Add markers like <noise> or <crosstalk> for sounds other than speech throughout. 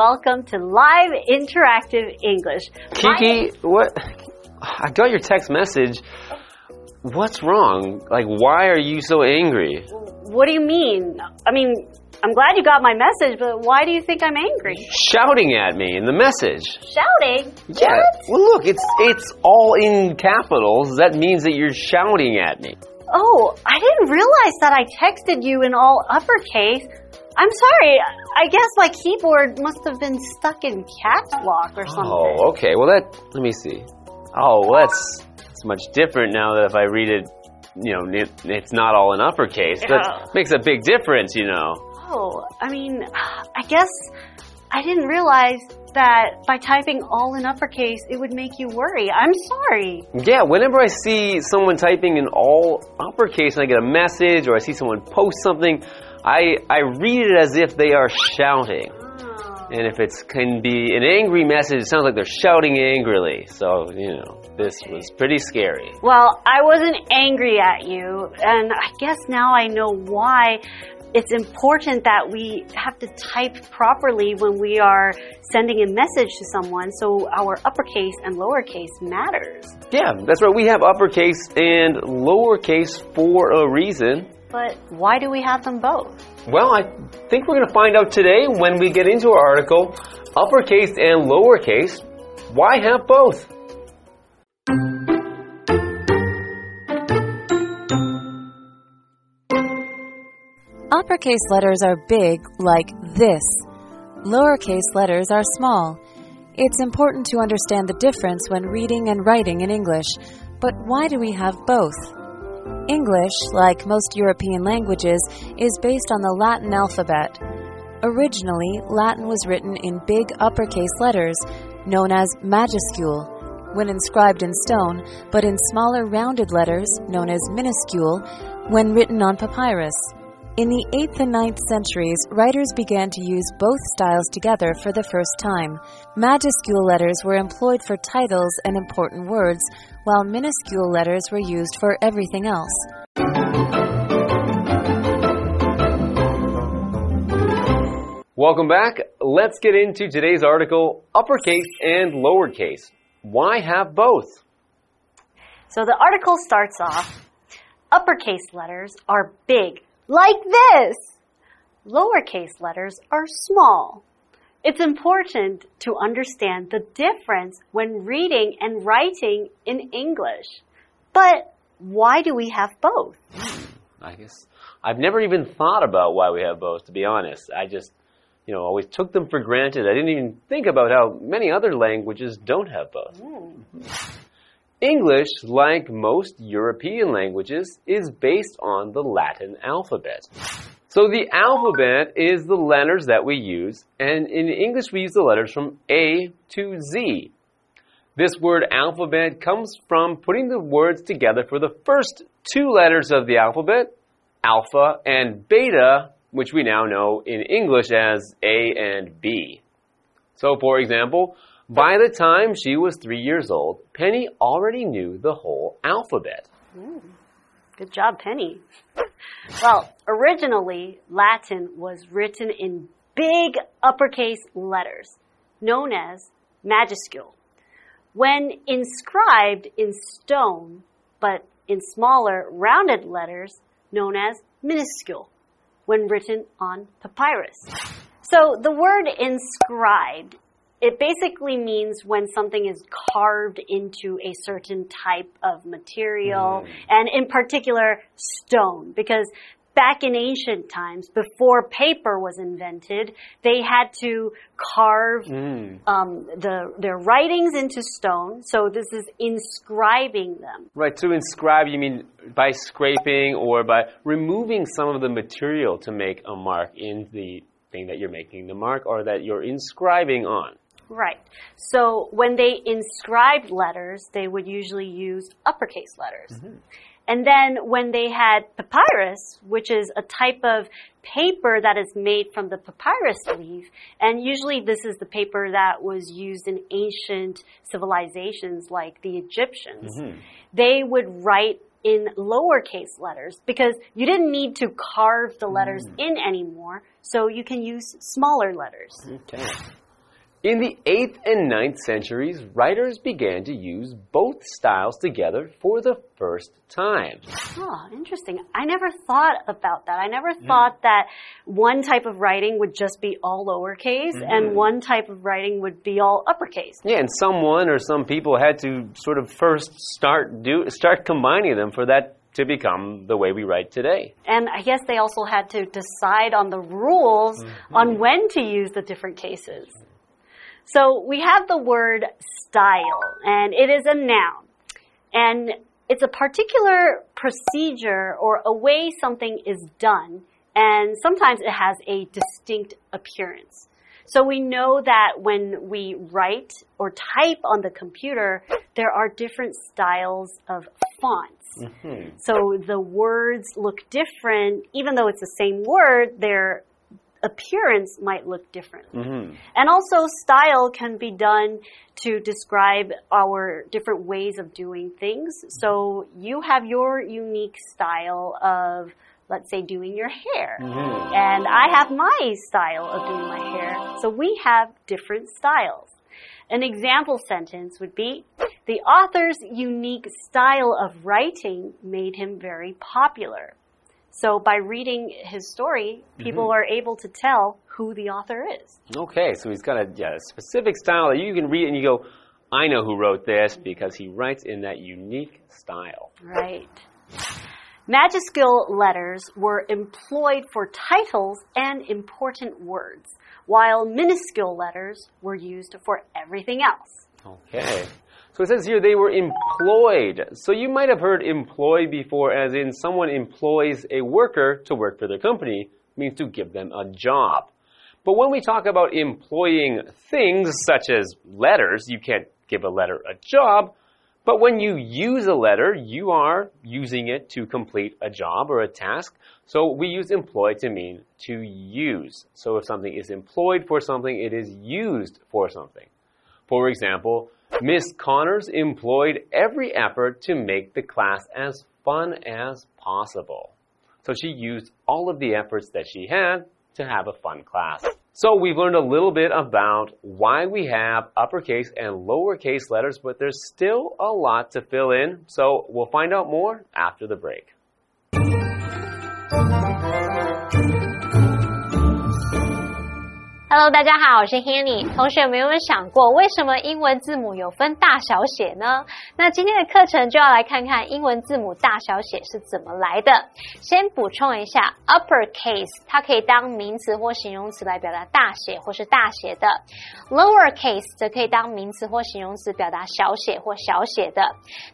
welcome to Live Interactive English. Kiki, what? I got your text message. What's wrong? Like, why are you so angry? What do you mean? I mean, I'm glad you got my message, but why do you think I'm angry? Shouting at me in the message. Shouting? Yeah. What? Well, look, it's it's all in capitals. That means that you're shouting at me. Oh, I didn't realize that I texted you in all uppercase. I'm sorry. I guess my keyboard must have been stuck in caps lock or something. Oh, okay. Well, that. Let me see. Oh, well, that's that's much different now that if I read it, you know, it, it's not all in uppercase. Yeah. That makes a big difference, you know. Oh, I mean, I guess I didn't realize that by typing all in uppercase, it would make you worry. I'm sorry. Yeah, whenever I see someone typing in all uppercase and I get a message or I see someone post something, I I read it as if they are shouting. Oh. And if it can be an angry message, it sounds like they're shouting angrily. So, you know, this was pretty scary. Well, I wasn't angry at you, and I guess now I know why it's important that we have to type properly when we are sending a message to someone so our uppercase and lowercase matters. Yeah, that's right. We have uppercase and lowercase for a reason. But why do we have them both? Well, I think we're going to find out today when we get into our article uppercase and lowercase. Why have both? Uppercase letters are big, like this. Lowercase letters are small. It's important to understand the difference when reading and writing in English, but why do we have both? English, like most European languages, is based on the Latin alphabet. Originally, Latin was written in big uppercase letters, known as majuscule, when inscribed in stone, but in smaller rounded letters, known as minuscule, when written on papyrus. In the 8th and 9th centuries, writers began to use both styles together for the first time. Majuscule letters were employed for titles and important words, while minuscule letters were used for everything else. Welcome back. Let's get into today's article uppercase and lowercase. Why have both? So the article starts off uppercase letters are big, like this. Lowercase letters are small. It's important to understand the difference when reading and writing in English. But why do we have both? Hmm, I guess I've never even thought about why we have both, to be honest. I just, you know, always took them for granted. I didn't even think about how many other languages don't have both. Hmm. Hmm. English, like most European languages, is based on the Latin alphabet. So the alphabet is the letters that we use, and in English we use the letters from A to Z. This word alphabet comes from putting the words together for the first two letters of the alphabet, alpha and beta, which we now know in English as A and B. So, for example, by the time she was three years old, Penny already knew the whole alphabet. Hmm. Good job, Penny. Well, originally, Latin was written in big uppercase letters, known as majuscule. When inscribed in stone, but in smaller rounded letters, known as minuscule, when written on papyrus. So the word inscribed, it basically means when something is carved into a certain type of material, and in particular, stone, because back in ancient times, before paper was invented, they had to carve um, the, their writings into stone. So this is inscribing them. Right, to inscribe, you mean by scraping or by removing some of the material to make a mark in the thing that you're making the mark or that you're inscribing on. Right. So when they inscribed letters, they would usually use uppercase letters. Mm-hmm. And then when they had papyrus, which is a type of paper that is made from the papyrus leaf, and usually this is the paper that was used in ancient civilizations like the Egyptians, mm-hmm. they would write in lowercase letters because you didn't need to carve the letters mm. in anymore, so you can use smaller letters. Okay. In the 8th and 9th centuries, writers began to use both styles together for the first time. Oh, interesting. I never thought about that. I never hmm. thought that one type of writing would just be all lowercase mm-hmm. and one type of writing would be all uppercase. Yeah, and someone or some people had to sort of first start do start combining them for that to become the way we write today. And I guess they also had to decide on the rules mm-hmm. on when to use the different cases. So we have the word style, and it is a noun. And it's a particular procedure or a way something is done, and sometimes it has a distinct appearance. So we know that when we write or type on the computer, there are different styles of fonts. Mm-hmm. So the words look different, even though it's the same word, their appearance might look different. Mm-hmm. And also, style can be done to describe our different ways of doing things. Mm-hmm. So you have your unique style of, let's say, doing your hair. Mm-hmm. And I have my style of doing my hair. So we have different styles. An example sentence would be The author's unique style of writing made him very popular. So by reading his story, people mm-hmm. are able to tell who the author is. Okay, so he's got a, yeah, a specific style that you can read and you go, I know who wrote this mm-hmm. because he writes in that unique style. Right. Majuscule letters were employed for titles and important words, while minuscule letters were used for everything else. Okay. So it says here they were employed. So you might have heard employ before as in someone employs a worker to work for their company, means to give them a job. But when we talk about employing things such as letters, you can't give a letter a job. But when you use a letter, you are using it to complete a job or a task. So we use employ to mean to use. So if something is employed for something, it is used for something. For example, Miss Connors employed every effort to make the class as fun as possible. So she used all of the efforts that she had to have a fun class. So we've learned a little bit about why we have uppercase and lowercase letters, but there's still a lot to fill in. So we'll find out more after the break. Hello，大家好，我是 Hanny。同学有没有想过，为什么英文字母有分大小写呢？那今天的课程就要来看看英文字母大小写是怎么来的。先补充一下，uppercase 它可以当名词或形容词来表达大写或是大写的，lowercase 则可以当名词或形容词表达小写或小写的。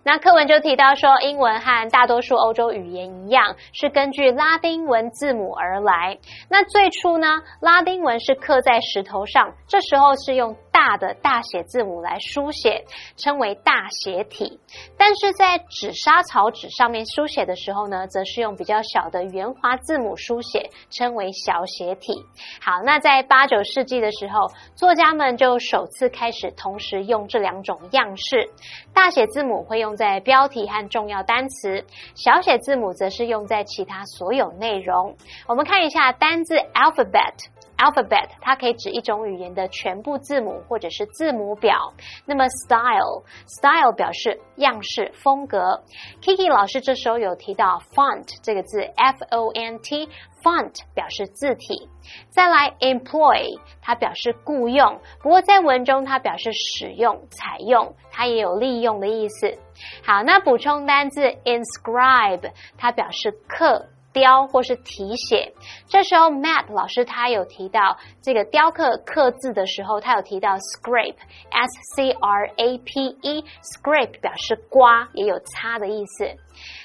那课文就提到说，英文和大多数欧洲语言一样，是根据拉丁文字母而来。那最初呢，拉丁文是刻在石头上，这时候是用大的大写字母来书写，称为大写体。但是在纸莎草纸上面书写的时候呢，则是用比较小的圆滑字母书写，称为小写体。好，那在八九世纪的时候，作家们就首次开始同时用这两种样式。大写字母会用在标题和重要单词，小写字母则是用在其他所有内容。我们看一下单字 alphabet。Alphabet 它可以指一种语言的全部字母或者是字母表。那么 style style 表示样式风格。Kiki 老师这时候有提到 font 这个字，f o n t font 表示字体。再来 employ 它表示雇佣，不过在文中它表示使用、采用，它也有利用的意思。好，那补充单字 inscribe 它表示刻。雕或是题写，这时候 Matt 老师他有提到这个雕刻刻字的时候，他有提到 scrape，s c r a p e，scrape 表示刮，也有擦的意思。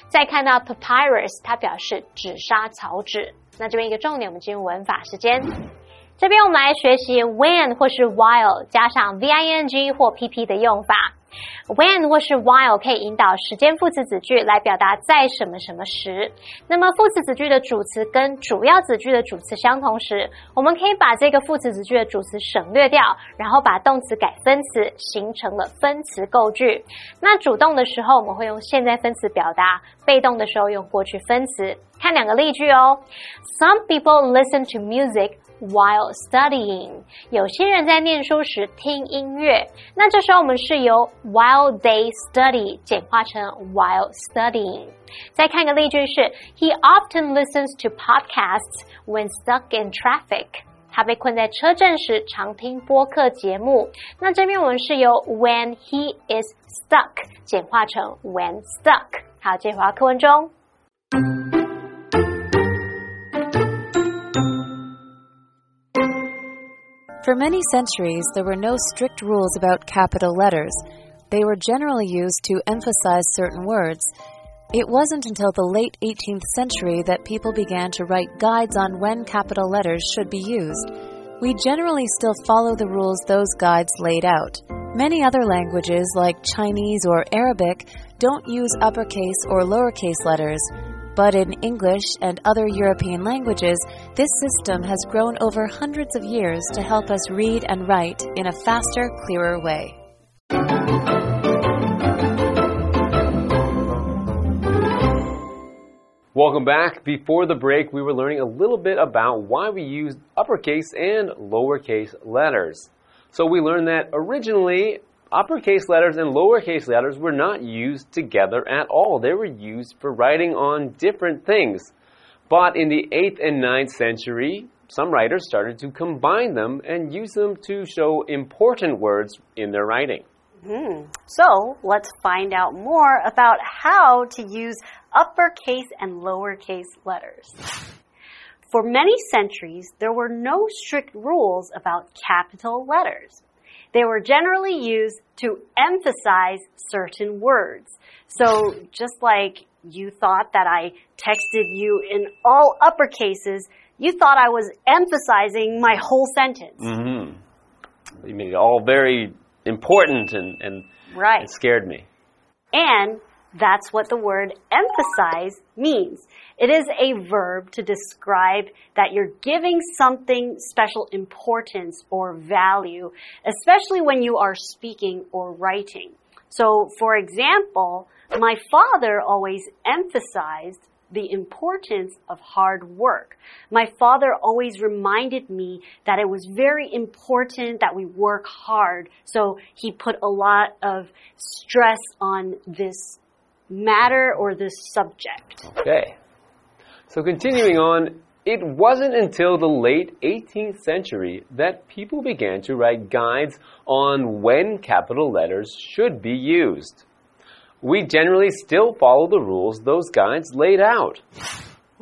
再看到 papyrus，它表示纸莎草纸。那这边一个重点，我们进入文法时间。这边我们来学习 when 或是 while 加上 v i n g 或 p p 的用法。When 或是 while 可以引导时间副词子句来表达在什么什么时。那么副词子句的主词跟主要子句的主词相同时，我们可以把这个副词子句的主词省略掉，然后把动词改分词，形成了分词构句。那主动的时候我们会用现在分词表达，被动的时候用过去分词。看两个例句哦。Some people listen to music. While studying，有些人在念书时听音乐。那这时候我们是由 while they study 简化成 while studying。再看个例句是：He often listens to podcasts when stuck in traffic。他被困在车阵时常听播客节目。那这边我们是由 when he is stuck 简化成 when stuck。好，接回到课文中。For many centuries, there were no strict rules about capital letters. They were generally used to emphasize certain words. It wasn't until the late 18th century that people began to write guides on when capital letters should be used. We generally still follow the rules those guides laid out. Many other languages, like Chinese or Arabic, don't use uppercase or lowercase letters. But in English and other European languages, this system has grown over hundreds of years to help us read and write in a faster, clearer way. Welcome back. Before the break, we were learning a little bit about why we use uppercase and lowercase letters. So we learned that originally uppercase letters and lowercase letters were not used together at all. They were used for writing on different things. But in the 8th and 9th century, some writers started to combine them and use them to show important words in their writing. Hmm. So let's find out more about how to use uppercase and lowercase letters. For many centuries, there were no strict rules about capital letters. They were generally used to emphasize certain words. So just like you thought that I texted you in all upper cases, you thought I was emphasizing my whole sentence. Mm -hmm. You it all very important and, and right. it scared me. And that's what the word emphasize means. It is a verb to describe that you're giving something special importance or value, especially when you are speaking or writing. So, for example, my father always emphasized the importance of hard work. My father always reminded me that it was very important that we work hard. So he put a lot of stress on this matter or this subject. Okay. So continuing on, it wasn't until the late 18th century that people began to write guides on when capital letters should be used. We generally still follow the rules those guides laid out.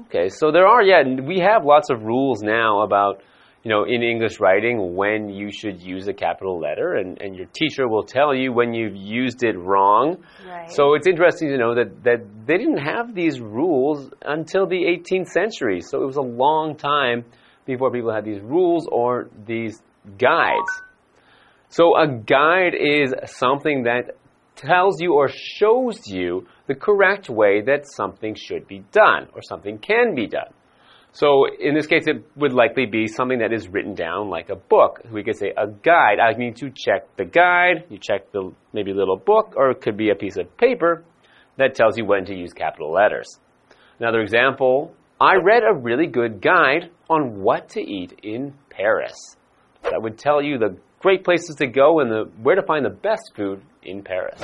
Okay, so there are, yeah, we have lots of rules now about you know, in English writing when you should use a capital letter, and, and your teacher will tell you when you've used it wrong. Right. So it's interesting to know that, that they didn't have these rules until the 18th century. So it was a long time before people had these rules or these guides. So a guide is something that tells you or shows you the correct way that something should be done or something can be done. So in this case, it would likely be something that is written down like a book. We could say a guide. I need to check the guide. You check the maybe little book, or it could be a piece of paper that tells you when to use capital letters. Another example, I read a really good guide on what to eat in Paris. That would tell you the great places to go and the, where to find the best food in Paris.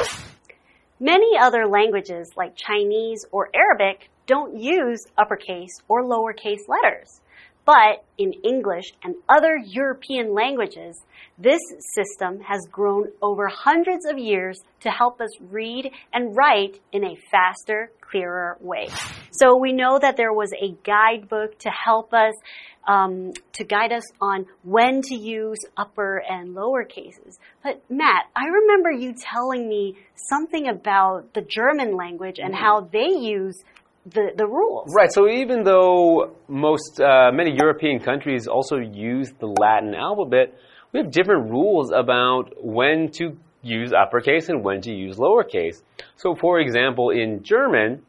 Many other languages like Chinese or Arabic don't use uppercase or lowercase letters. But in English and other European languages, this system has grown over hundreds of years to help us read and write in a faster, clearer way. So we know that there was a guidebook to help us, um, to guide us on when to use upper and lower cases. But Matt, I remember you telling me something about the German language and how they use the, the rules. Right. So even though most uh, many European countries also use the Latin alphabet, we have different rules about when to use uppercase and when to use lowercase. So, for example, in German,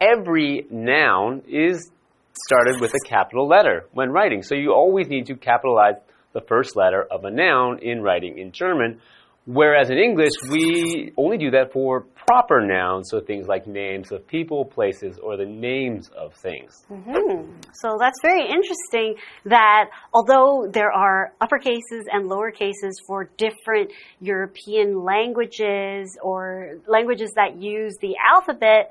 every noun is started with a capital letter when writing. So, you always need to capitalize the first letter of a noun in writing in German. Whereas in English, we only do that for proper nouns, so things like names of people, places, or the names of things. Mm -hmm. So that's very interesting that although there are upper cases and lower cases for different European languages or languages that use the alphabet,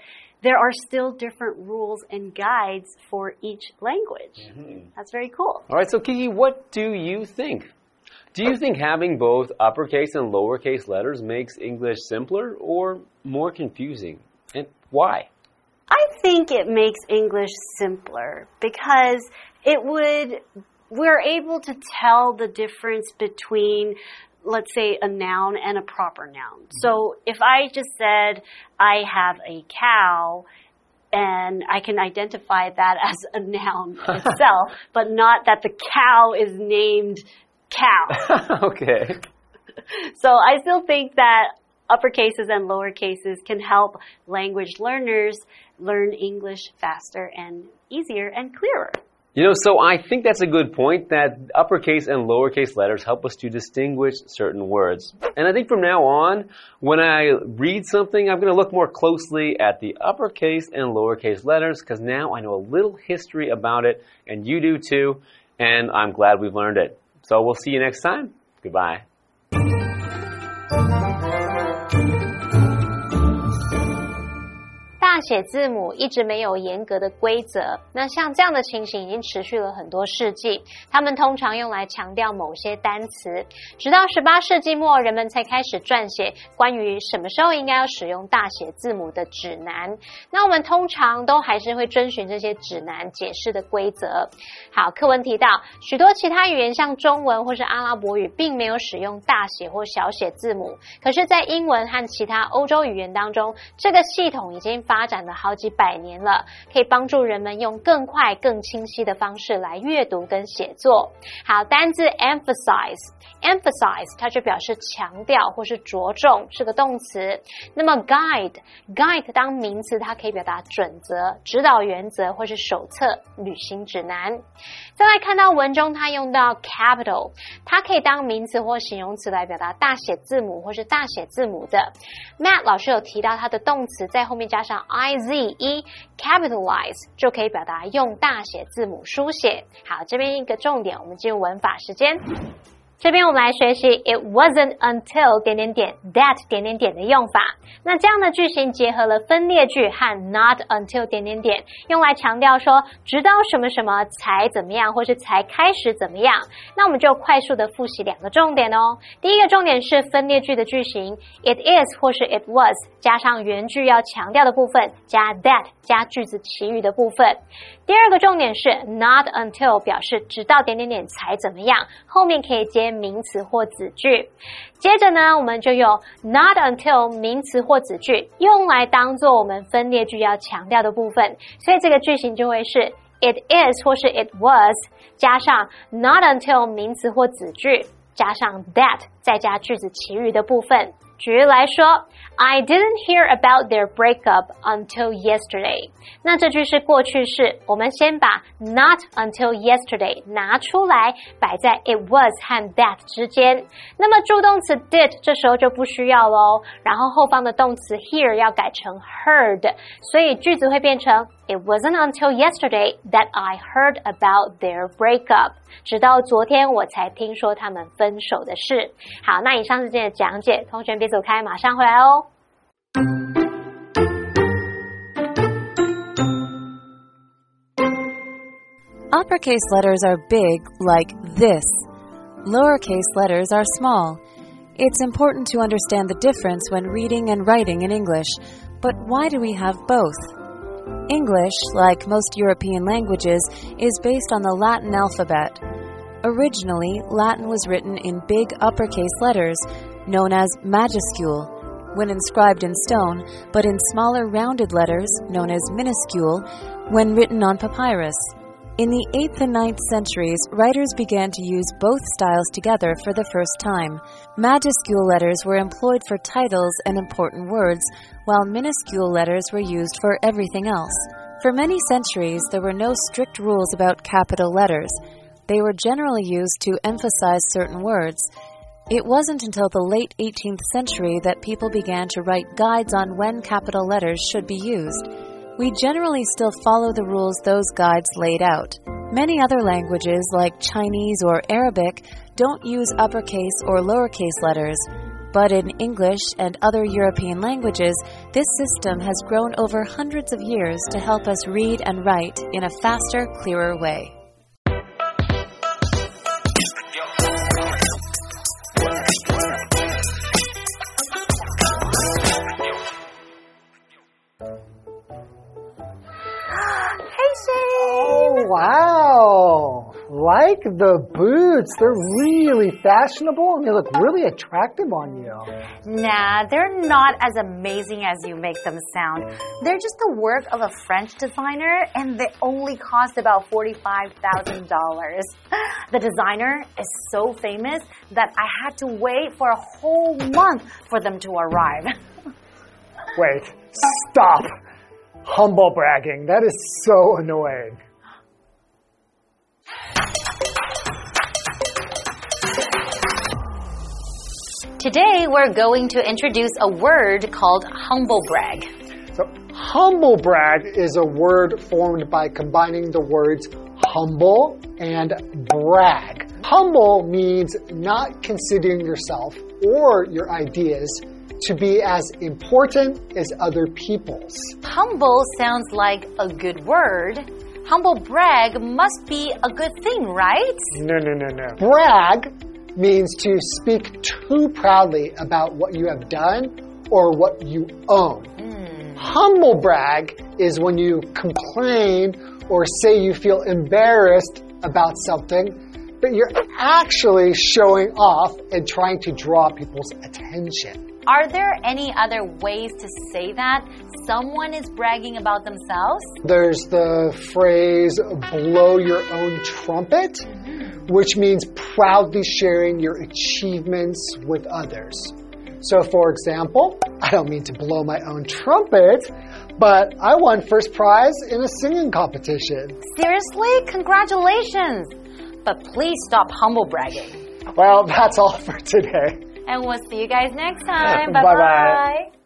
there are still different rules and guides for each language. Mm -hmm. That's very cool. All right, so Kiki, what do you think? Do you think having both uppercase and lowercase letters makes English simpler or more confusing? And why? I think it makes English simpler because it would, we're able to tell the difference between let's say a noun and a proper noun. Mm-hmm. So if I just said I have a cow and I can identify that as a noun <laughs> itself, but not that the cow is named cow. <laughs> okay. So I still think that upper cases and lower cases can help language learners learn English faster and easier and clearer. You know, so I think that's a good point that uppercase and lowercase letters help us to distinguish certain words. And I think from now on, when I read something, I'm going to look more closely at the uppercase and lowercase letters because now I know a little history about it, and you do too, and I'm glad we've learned it. So we'll see you next time. Goodbye. 写字母一直没有严格的规则，那像这样的情形已经持续了很多世纪。他们通常用来强调某些单词，直到十八世纪末，人们才开始撰写关于什么时候应该要使用大写字母的指南。那我们通常都还是会遵循这些指南解释的规则。好，课文提到许多其他语言，像中文或是阿拉伯语，并没有使用大写或小写字母，可是，在英文和其他欧洲语言当中，这个系统已经发。展了好几百年了，可以帮助人们用更快、更清晰的方式来阅读跟写作。好，单字 emphasize，emphasize 它就表示强调或是着重，是个动词。那么 guide，guide 当名词，它可以表达准则、指导原则或是手册、旅行指南。再来看到文中它用到 capital，它可以当名词或形容词来表达大写字母或是大写字母的。Matt 老师有提到它的动词在后面加上。I Z E capitalize 就可以表达用大写字母书写。好，这边一个重点，我们进入文法时间。这边我们来学习 It wasn't until 点点点 that 点点点的用法。那这样的句型结合了分裂句和 not until 点点点，用来强调说直到什么什么才怎么样，或是才开始怎么样。那我们就快速的复习两个重点哦。第一个重点是分裂句的句型，It is 或是 It was 加上原句要强调的部分，加 that 加句子其余的部分。第二个重点是 not until 表示直到点点点才怎么样，后面可以接名词或子句。接着呢，我们就用 not until 名词或子句用来当做我们分裂句要强调的部分，所以这个句型就会是 it is 或是 it was 加上 not until 名词或子句加上 that 再加句子其余的部分。举例来说，I didn't hear about their breakup until yesterday。那这句是过去式，我们先把 not until yesterday 拿出来，摆在 it was 和 that 之间。那么助动词 did 这时候就不需要喽，然后后方的动词 hear 要改成 heard，所以句子会变成 It wasn't until yesterday that I heard about their breakup。直到昨天我才听说他们分手的事。好，那以上是今天的讲解，同学别走开，马上回来哦。Uppercase letters are big, like this. Lowercase letters are small. It's important to understand the difference when reading and writing in English, but why do we have both? English, like most European languages, is based on the Latin alphabet. Originally, Latin was written in big uppercase letters, known as majuscule, when inscribed in stone, but in smaller rounded letters, known as minuscule, when written on papyrus. In the 8th and 9th centuries, writers began to use both styles together for the first time. Majuscule letters were employed for titles and important words, while minuscule letters were used for everything else. For many centuries, there were no strict rules about capital letters. They were generally used to emphasize certain words. It wasn't until the late 18th century that people began to write guides on when capital letters should be used. We generally still follow the rules those guides laid out. Many other languages, like Chinese or Arabic, don't use uppercase or lowercase letters. But in English and other European languages, this system has grown over hundreds of years to help us read and write in a faster, clearer way. Like the boots. They're really fashionable and they look really attractive on you. Nah, they're not as amazing as you make them sound. They're just the work of a French designer and they only cost about $45,000. The designer is so famous that I had to wait for a whole month for them to arrive. <laughs> Wait, stop. Humble bragging. That is so annoying. Today we're going to introduce a word called humble brag. So, humble brag is a word formed by combining the words humble and brag. Humble means not considering yourself or your ideas to be as important as other people's. Humble sounds like a good word. Humble brag must be a good thing, right? No, no, no, no. Brag means to speak too proudly about what you have done or what you own. Hmm. Humble brag is when you complain or say you feel embarrassed about something, but you're actually showing off and trying to draw people's attention. Are there any other ways to say that? Someone is bragging about themselves? There's the phrase blow your own trumpet, mm-hmm. Which means proudly sharing your achievements with others. So, for example, I don't mean to blow my own trumpet, but I won first prize in a singing competition. Seriously? Congratulations! But please stop humble bragging. Well, <laughs> that's all for today. And we'll see you guys next time. <laughs> Bye-bye. Bye bye.